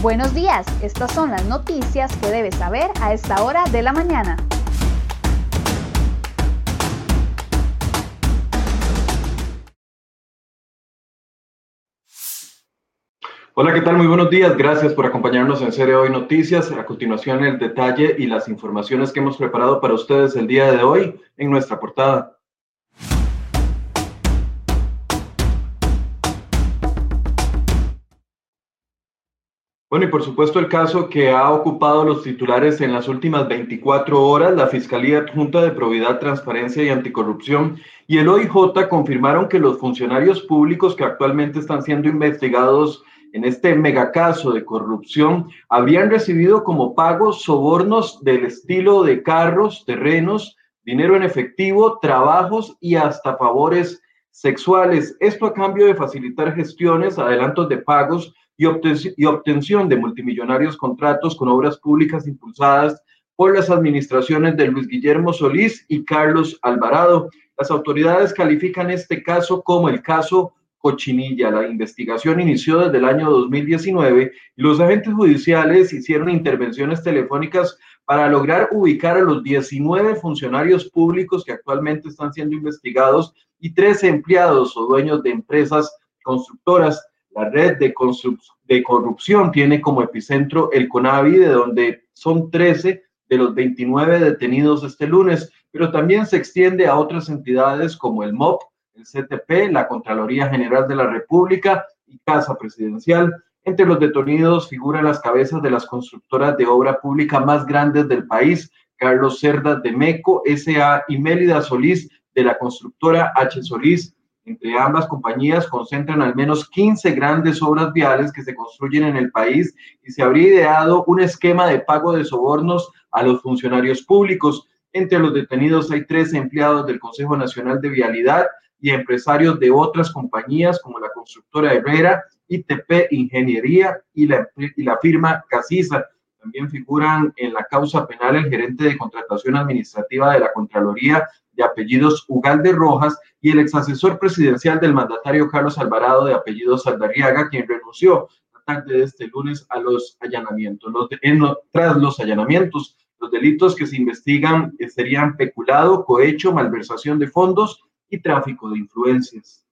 Buenos días, estas son las noticias que debes saber a esta hora de la mañana. Hola, ¿qué tal? Muy buenos días. Gracias por acompañarnos en Serie Hoy Noticias. A continuación, el detalle y las informaciones que hemos preparado para ustedes el día de hoy en nuestra portada. Bueno, y por supuesto el caso que ha ocupado los titulares en las últimas 24 horas, la Fiscalía Adjunta de Probidad, Transparencia y Anticorrupción y el OIJ confirmaron que los funcionarios públicos que actualmente están siendo investigados en este megacaso de corrupción habrían recibido como pago sobornos del estilo de carros, terrenos, dinero en efectivo, trabajos y hasta favores sexuales. Esto a cambio de facilitar gestiones, adelantos de pagos y, obtención de multimillonarios contratos con obras públicas impulsadas por las administraciones de Luis Guillermo Solís y Carlos Alvarado. Las autoridades califican este caso como el caso Cochinilla. La investigación inició desde el año 2019 y los agentes judiciales hicieron intervenciones telefónicas para lograr ubicar a los 19 funcionarios públicos que actualmente están siendo investigados y 13 empleados o dueños de empresas constructoras. La red de, de corrupción tiene como epicentro el CONAVI, de donde son 13 de los 29 detenidos este lunes, pero también se extiende a otras entidades como el MOP, el CTP, la Contraloría General de la República y Casa Presidencial. Entre los detenidos figuran las cabezas de las constructoras de obra pública más grandes del país, Carlos Cerda de MECO, SA y Mélida Solís de la constructora H. Solís, entre ambas compañías concentran al menos 15 grandes obras viales que se construyen en el país y se habría ideado un esquema de pago de sobornos a los funcionarios públicos. Entre los detenidos hay tres empleados del Consejo Nacional de Vialidad y empresarios de otras compañías como la constructora Herrera, ITP Ingeniería y la, y la firma Casisa. También figuran en la causa penal el gerente de contratación administrativa de la Contraloría de apellidos Ugalde Rojas y el exasesor presidencial del mandatario Carlos Alvarado de apellidos Saldarriaga, quien renunció la tarde de este lunes a los allanamientos. Los tras los allanamientos, los delitos que se investigan eh, serían peculado, cohecho, malversación de fondos y tráfico de influencias.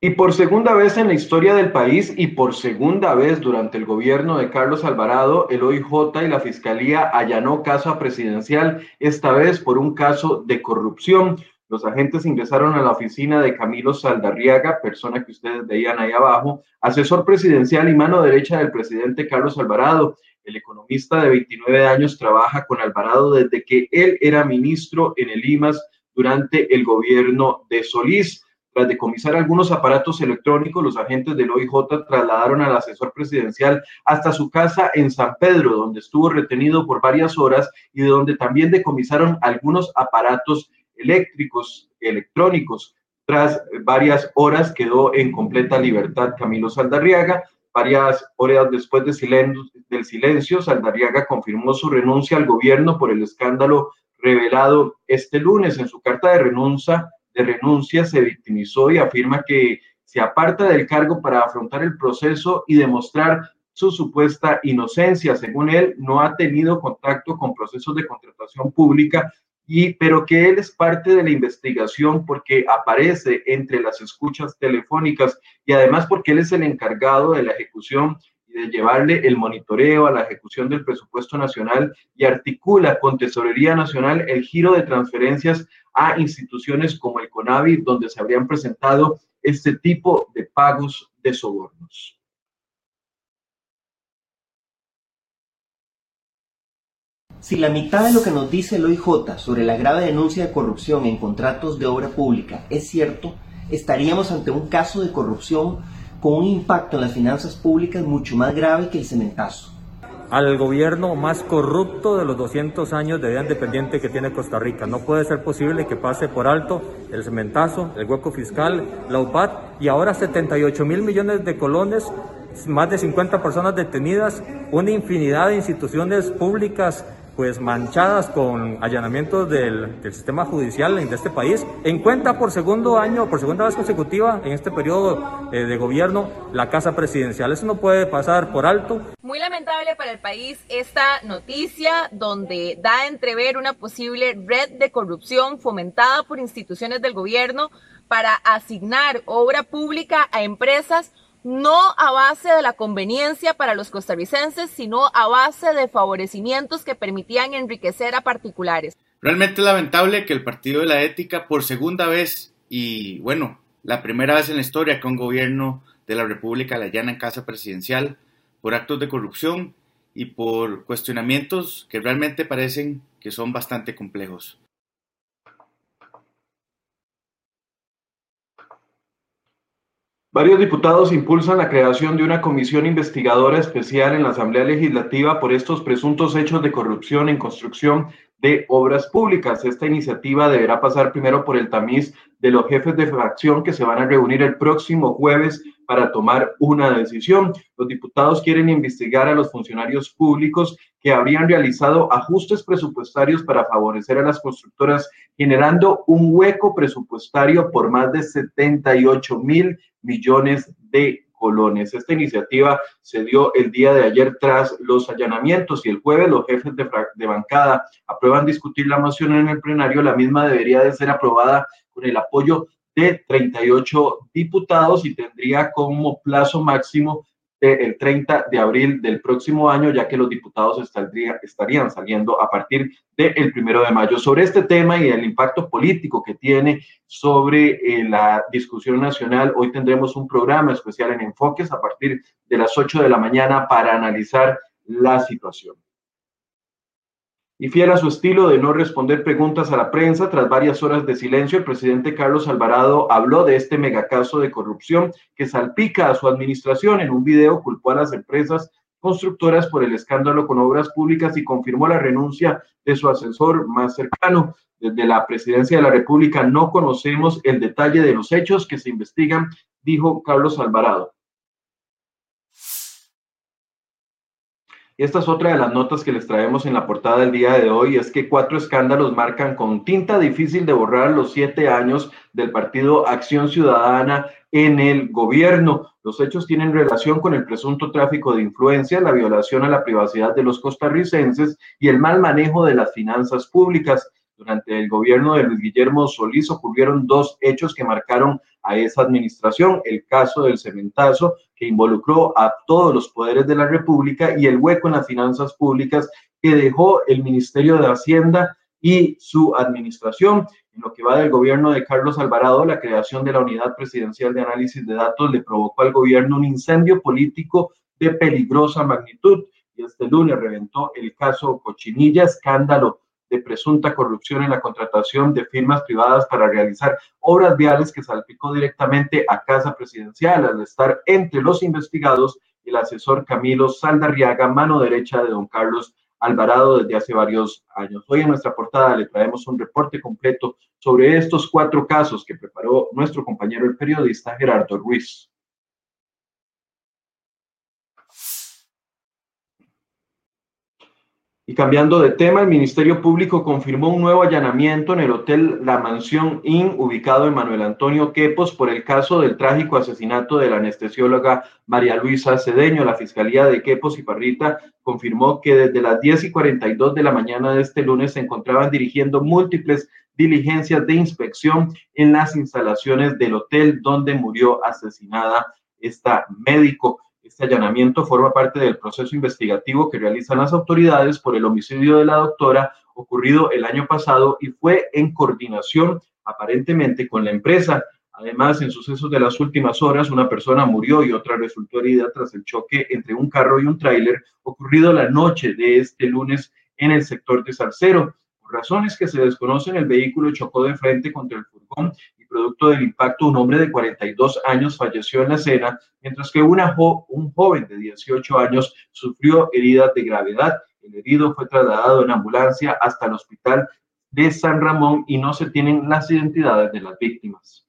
Y por segunda vez en la historia del país y por segunda vez durante el gobierno de Carlos Alvarado, el OIJ y la Fiscalía allanó casa presidencial, esta vez por un caso de corrupción. Los agentes ingresaron a la oficina de Camilo Saldarriaga, persona que ustedes veían ahí abajo, asesor presidencial y mano derecha del presidente Carlos Alvarado. El economista de 29 años trabaja con Alvarado desde que él era ministro en el IMAS durante el gobierno de Solís. Tras decomisar algunos aparatos electrónicos, los agentes del OIJ trasladaron al asesor presidencial hasta su casa en San Pedro, donde estuvo retenido por varias horas y de donde también decomisaron algunos aparatos eléctricos, electrónicos. Tras varias horas quedó en completa libertad Camilo Saldarriaga. Varias horas después de silencio, del silencio, Saldarriaga confirmó su renuncia al gobierno por el escándalo revelado este lunes en su carta de renuncia renuncia se victimizó y afirma que se aparta del cargo para afrontar el proceso y demostrar su supuesta inocencia. Según él, no ha tenido contacto con procesos de contratación pública, y, pero que él es parte de la investigación porque aparece entre las escuchas telefónicas y además porque él es el encargado de la ejecución y de llevarle el monitoreo a la ejecución del presupuesto nacional y articula con Tesorería Nacional el giro de transferencias a instituciones como el CONAVI, donde se habrían presentado este tipo de pagos de sobornos. Si la mitad de lo que nos dice el OIJ sobre la grave denuncia de corrupción en contratos de obra pública es cierto, estaríamos ante un caso de corrupción con un impacto en las finanzas públicas mucho más grave que el cementazo al gobierno más corrupto de los 200 años de vida independiente que tiene Costa Rica. No puede ser posible que pase por alto el cementazo, el hueco fiscal, la UPAT y ahora 78 mil millones de colones, más de 50 personas detenidas, una infinidad de instituciones públicas pues manchadas con allanamientos del, del, sistema judicial de este país. En cuenta por segundo año, por segunda vez consecutiva en este periodo eh, de gobierno, la Casa Presidencial. Eso no puede pasar por alto. Muy lamentable para el país esta noticia donde da a entrever una posible red de corrupción fomentada por instituciones del gobierno para asignar obra pública a empresas no a base de la conveniencia para los costarricenses, sino a base de favorecimientos que permitían enriquecer a particulares. Realmente lamentable que el Partido de la Ética, por segunda vez y bueno, la primera vez en la historia que un gobierno de la República la llana en casa presidencial por actos de corrupción y por cuestionamientos que realmente parecen que son bastante complejos. Varios diputados impulsan la creación de una comisión investigadora especial en la Asamblea Legislativa por estos presuntos hechos de corrupción en construcción de obras públicas. Esta iniciativa deberá pasar primero por el tamiz de los jefes de fracción que se van a reunir el próximo jueves para tomar una decisión. Los diputados quieren investigar a los funcionarios públicos que habrían realizado ajustes presupuestarios para favorecer a las constructoras, generando un hueco presupuestario por más de 78 mil millones de colones. Esta iniciativa se dio el día de ayer tras los allanamientos y el jueves los jefes de, de, bancada aprueban discutir la moción en el plenario. La misma debería de ser aprobada con el apoyo de 38 diputados y tendría como plazo máximo el 30 de abril del próximo año, ya que los diputados estarían saliendo a partir del primero de mayo. Sobre este tema y el impacto político que tiene sobre eh, la discusión nacional, hoy tendremos un programa especial en Enfoques a partir de las 8 de la mañana para analizar la situación. Y fiel a su estilo de no responder preguntas a la prensa, tras varias horas de silencio, el presidente Carlos Alvarado habló de este megacaso de corrupción que salpica a su administración. En un video culpó a las empresas constructoras por el escándalo con obras públicas y confirmó la renuncia de su asesor más cercano. Desde la presidencia de la República no conocemos el detalle de los hechos que se investigan, dijo Carlos Alvarado. Y esta es otra de las notas que les traemos en la portada del día de hoy, es que cuatro escándalos marcan con tinta difícil de borrar los siete años del partido Acción Ciudadana en el gobierno. Los hechos tienen relación con el presunto tráfico de influencia, la violación a la privacidad de los costarricenses y el mal manejo de las finanzas públicas. Durante el gobierno de Luis Guillermo Solís ocurrieron dos hechos que marcaron a esa administración, el caso del cementazo, que involucró a todos los poderes de la República, y el hueco en las finanzas públicas que dejó el Ministerio de Hacienda y su administración. En lo que va del gobierno de Carlos Alvarado, la creación de la Unidad Presidencial de Análisis de Datos le provocó al gobierno un incendio político de peligrosa magnitud. Y este lunes reventó el caso Cochinilla, escándalo de presunta corrupción en la contratación de firmas privadas para realizar obras viales que salpicó directamente a Casa Presidencial al estar entre los investigados el asesor Camilo Saldarriaga, mano derecha de don Carlos Alvarado desde hace varios años. Hoy en nuestra portada le traemos un reporte completo sobre estos cuatro casos que preparó nuestro compañero el periodista Gerardo Ruiz. Y cambiando de tema, el Ministerio Público confirmó un nuevo allanamiento en el Hotel La Mansión Inn, ubicado en Manuel Antonio Quepos, por el caso del trágico asesinato de la anestesióloga María Luisa Cedeño. La Fiscalía de Quepos y Parrita confirmó que desde las 10 y 42 de la mañana de este lunes se encontraban dirigiendo múltiples diligencias de inspección en las instalaciones del hotel donde murió asesinada esta médico. Este allanamiento forma parte del proceso investigativo que realizan las autoridades por el homicidio de la doctora ocurrido el año pasado y fue en coordinación aparentemente con la empresa. Además, en sucesos de las últimas horas, una persona murió y otra resultó herida tras el choque entre un carro y un tráiler ocurrido la noche de este lunes en el sector de Salcero. Por razones que se desconocen, el vehículo chocó de frente contra el furgón producto del impacto, un hombre de 42 años falleció en la escena, mientras que una un joven de 18 años sufrió heridas de gravedad. El herido fue trasladado en ambulancia hasta el hospital de San Ramón y no se tienen las identidades de las víctimas.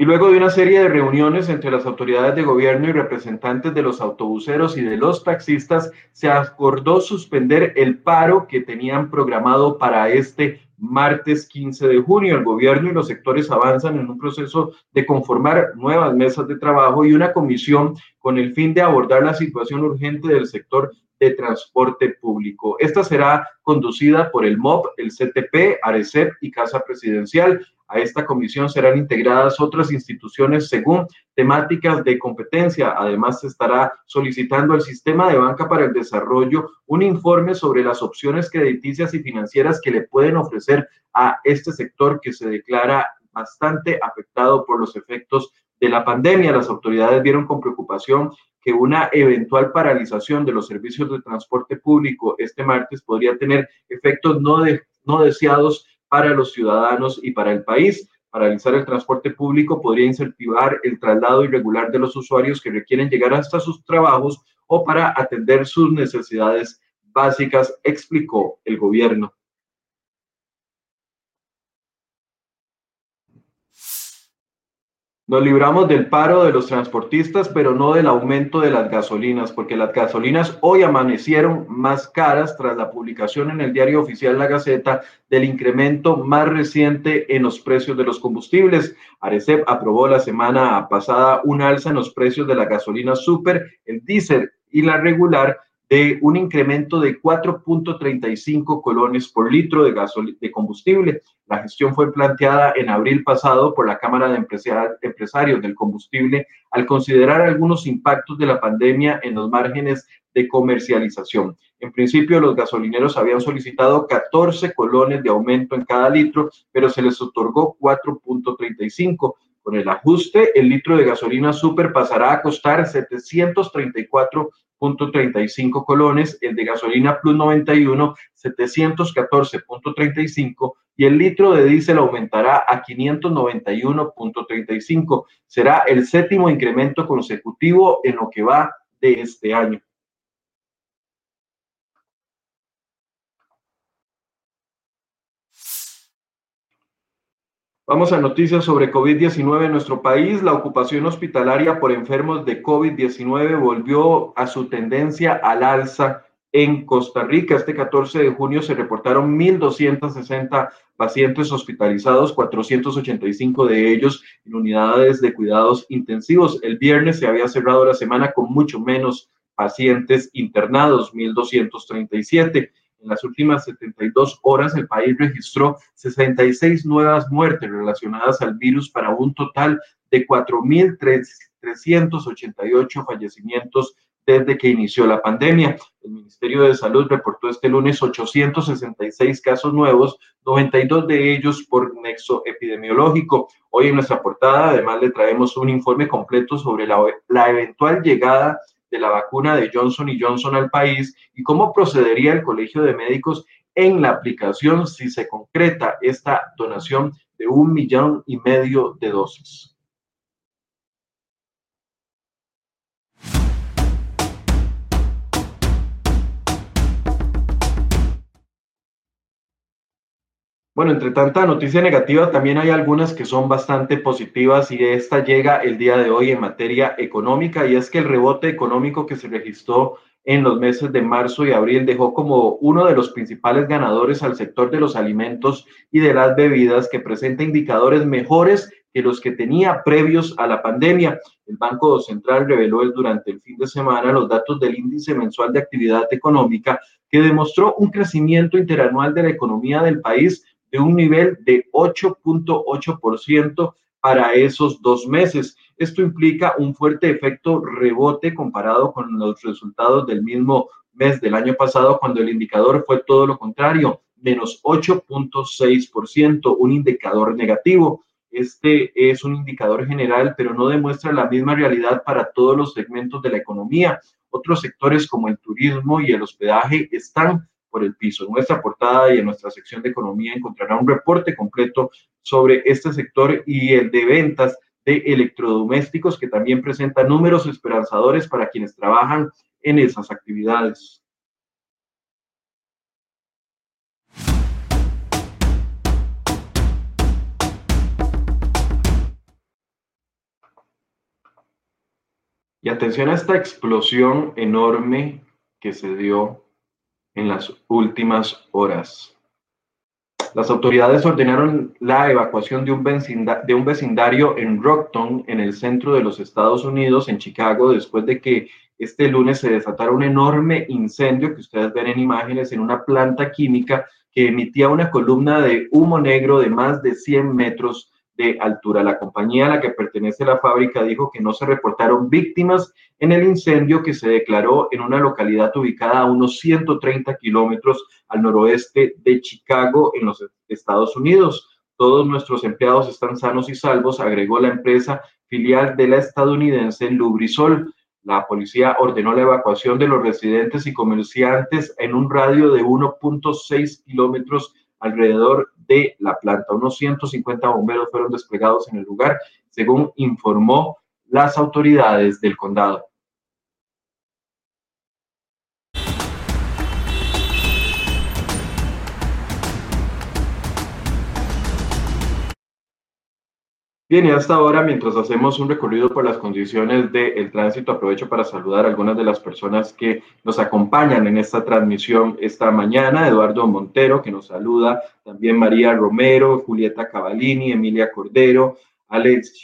Y luego de una serie de reuniones entre las autoridades de gobierno y representantes de los autobuseros y de los taxistas, se acordó suspender el paro que tenían programado para este martes 15 de junio. El gobierno y los sectores avanzan en un proceso de conformar nuevas mesas de trabajo y una comisión con el fin de abordar la situación urgente del sector de transporte público. Esta será conducida por el MOB, el CTP, ARECEP y Casa Presidencial. A esta comisión serán integradas otras instituciones según temáticas de competencia. Además, se estará solicitando al Sistema de Banca para el Desarrollo un informe sobre las opciones crediticias y financieras que le pueden ofrecer a este sector que se declara bastante afectado por los efectos de la pandemia. Las autoridades vieron con preocupación que una eventual paralización de los servicios de transporte público este martes podría tener efectos no, no deseados para los ciudadanos y para el país. Paralizar el transporte público podría incentivar el traslado irregular de los usuarios que requieren llegar hasta sus trabajos o para atender sus necesidades básicas, explicó el gobierno. Nos libramos del paro de los transportistas, pero no del aumento de las gasolinas, porque las gasolinas hoy amanecieron más caras tras la publicación en el diario oficial La Gaceta del incremento más reciente en los precios de los combustibles. Arecep aprobó la semana pasada un alza en los precios de la gasolina super, el diésel y la regular de un incremento de 4.35 colones por litro de, de combustible. La gestión fue planteada en abril pasado por la Cámara de Empresarios del Combustible al considerar algunos impactos de la pandemia en los márgenes de comercialización. En principio, los gasolineros habían solicitado 14 colones de aumento en cada litro, pero se les otorgó 4.35. Con el ajuste, el litro de gasolina super pasará a costar 734 714.35 colones, el de gasolina Plus 91 714.35 y el litro de diésel aumentará a 591.35. Será el séptimo incremento consecutivo en lo que va de este año. Vamos a noticias sobre COVID-19 en nuestro país. La ocupación hospitalaria por enfermos de COVID-19 volvió a su tendencia al alza en Costa Rica. Este 14 de junio se reportaron 1.260 pacientes hospitalizados, 485 de ellos en unidades de cuidados intensivos. El viernes se había cerrado la semana con mucho menos pacientes internados, 1.237. En las últimas 72 horas, el país registró 66 nuevas muertes relacionadas al virus para un total de 4.388 fallecimientos desde que inició la pandemia. El Ministerio de Salud reportó este lunes 866 casos nuevos, 92 de ellos por nexo epidemiológico. Hoy en nuestra portada además le traemos un informe completo sobre la, eventual llegada la vacuna de Johnson y Johnson al país y cómo procedería el Colegio de Médicos en la aplicación si se concreta esta donación de un millón y medio de dosis. Bueno, entre tanta noticia negativa, también hay algunas que son bastante positivas y esta llega el día de hoy en materia económica y es que el rebote económico que se registró en los meses de marzo y abril dejó como uno de los principales ganadores al sector de los alimentos y de las bebidas que presenta indicadores mejores que los que tenía previos a la pandemia. El Banco Central reveló durante el fin de semana los datos del índice mensual de actividad económica que demostró un crecimiento interanual de la economía del país de un nivel de 8.8% para esos dos meses. Esto implica un fuerte efecto rebote comparado con los resultados del mismo mes del año pasado, cuando el indicador fue todo lo contrario, menos 8.6%, un indicador negativo. Este es un indicador general, pero no demuestra la misma realidad para todos los segmentos de la economía. Otros sectores como el turismo y el hospedaje están por el piso. En nuestra portada y en nuestra sección de economía encontrará un reporte completo sobre este sector y el de ventas de electrodomésticos que también presenta números esperanzadores para quienes trabajan en esas actividades. Y atención a esta explosión enorme que se dio en las últimas horas. Las autoridades ordenaron la evacuación de un, vecindario en Rockton, en el centro de los Estados Unidos, en Chicago, después de que este lunes se desatara un enorme incendio que ustedes ven en imágenes en una planta química que emitía una columna de humo negro de más de 100 metros de altura. La compañía a la que pertenece la fábrica dijo que no se reportaron víctimas en el incendio que se declaró en una localidad ubicada a unos 130 kilómetros al noroeste de Chicago, en los Estados Unidos. Todos nuestros empleados están sanos y salvos, agregó la empresa filial de la estadounidense Lubrisol. La policía ordenó la evacuación de los residentes y comerciantes en un radio de 1.6 kilómetros alrededor de la planta. Unos 150 bomberos fueron desplegados en el lugar, según informó las autoridades del condado. Bien, y hasta ahora, mientras hacemos un recorrido por las condiciones del tránsito, aprovecho para saludar a algunas de las personas que nos acompañan en esta transmisión esta mañana. Eduardo Montero, que nos saluda, también María Romero, Julieta Cavalini, Emilia Cordero, Alex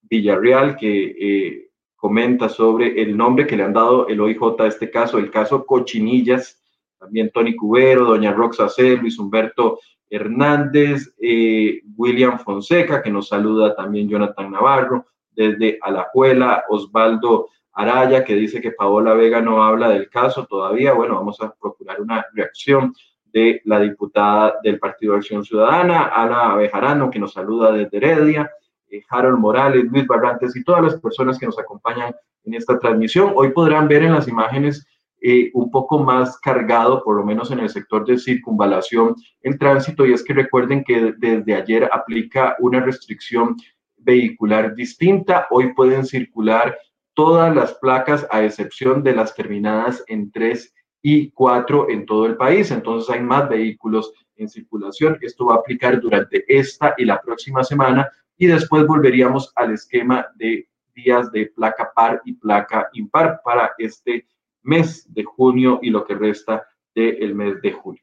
Villarreal, que eh, comenta sobre el nombre que le han dado el OIJ a este caso, el caso Cochinillas, también Tony Cubero, doña Roxa C, Luis Humberto Hernández, eh, William Fonseca, que nos saluda también Jonathan Navarro, desde Alajuela, Osvaldo Araya, que dice que Paola Vega no habla del caso todavía. Bueno, vamos a procurar una reacción de la diputada del Partido de Acción Ciudadana, Ana Bejarano, que nos saluda desde Heredia, eh, Harold Morales, Luis Barrantes y todas las personas que nos acompañan en esta transmisión. Hoy podrán ver en las imágenes eh, un poco más cargado, por lo menos en el sector de circunvalación, el tránsito. Y es que recuerden que desde ayer aplica una restricción vehicular distinta. Hoy pueden circular todas las placas a excepción de las terminadas en 3 y 4 en todo el país. Entonces hay más vehículos en circulación. Esto va a aplicar durante esta y la próxima semana y después volveríamos al esquema de días de placa par y placa impar para este mes de junio y lo que resta del mes de julio.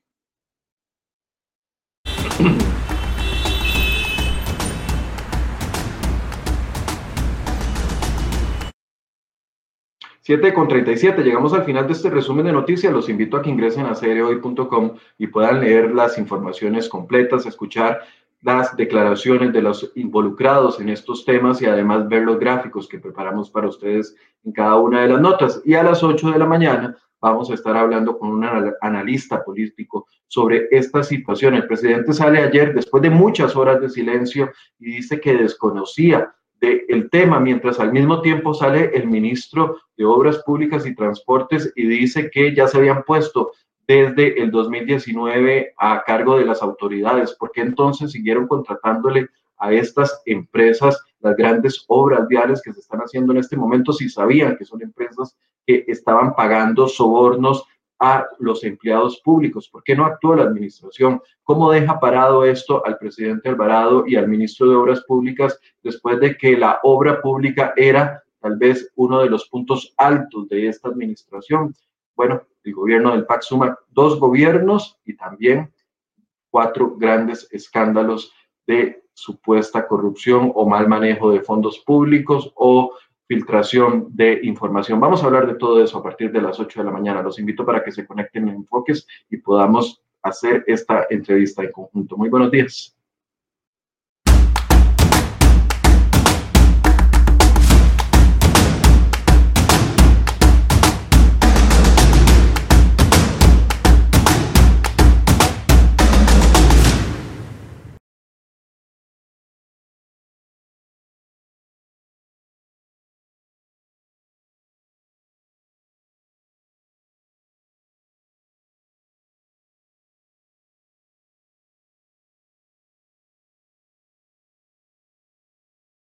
Siete con 37, llegamos al final de este resumen de noticias. Los invito a que ingresen a cereoy.com y puedan leer las informaciones completas, escuchar las declaraciones de los involucrados en estos temas y además ver los gráficos que preparamos para ustedes en cada una de las notas. Y a las 8 de la mañana vamos a estar hablando con un analista político sobre esta situación. El presidente sale ayer después de muchas horas de silencio y dice que desconocía del tema, mientras al mismo tiempo sale el ministro de Obras Públicas y Transportes y dice que ya se habían puesto desde el 2019 a cargo de las autoridades? ¿Por qué entonces siguieron contratándole a estas empresas las grandes obras viales que se están haciendo en este momento si sabían que son empresas que estaban pagando sobornos a los empleados públicos? ¿Por qué no actuó la administración? ¿Cómo deja parado esto al presidente Alvarado y al ministro de Obras Públicas después de que la obra pública era tal vez uno de los puntos altos de esta administración? Bueno, el gobierno del PAC suma dos gobiernos y también cuatro grandes escándalos de supuesta corrupción o mal manejo de fondos públicos o filtración de información. Vamos a hablar de todo eso a partir de las 8 de la mañana. Los invito para que se conecten en Enfoques y podamos hacer esta entrevista en conjunto. Muy buenos días.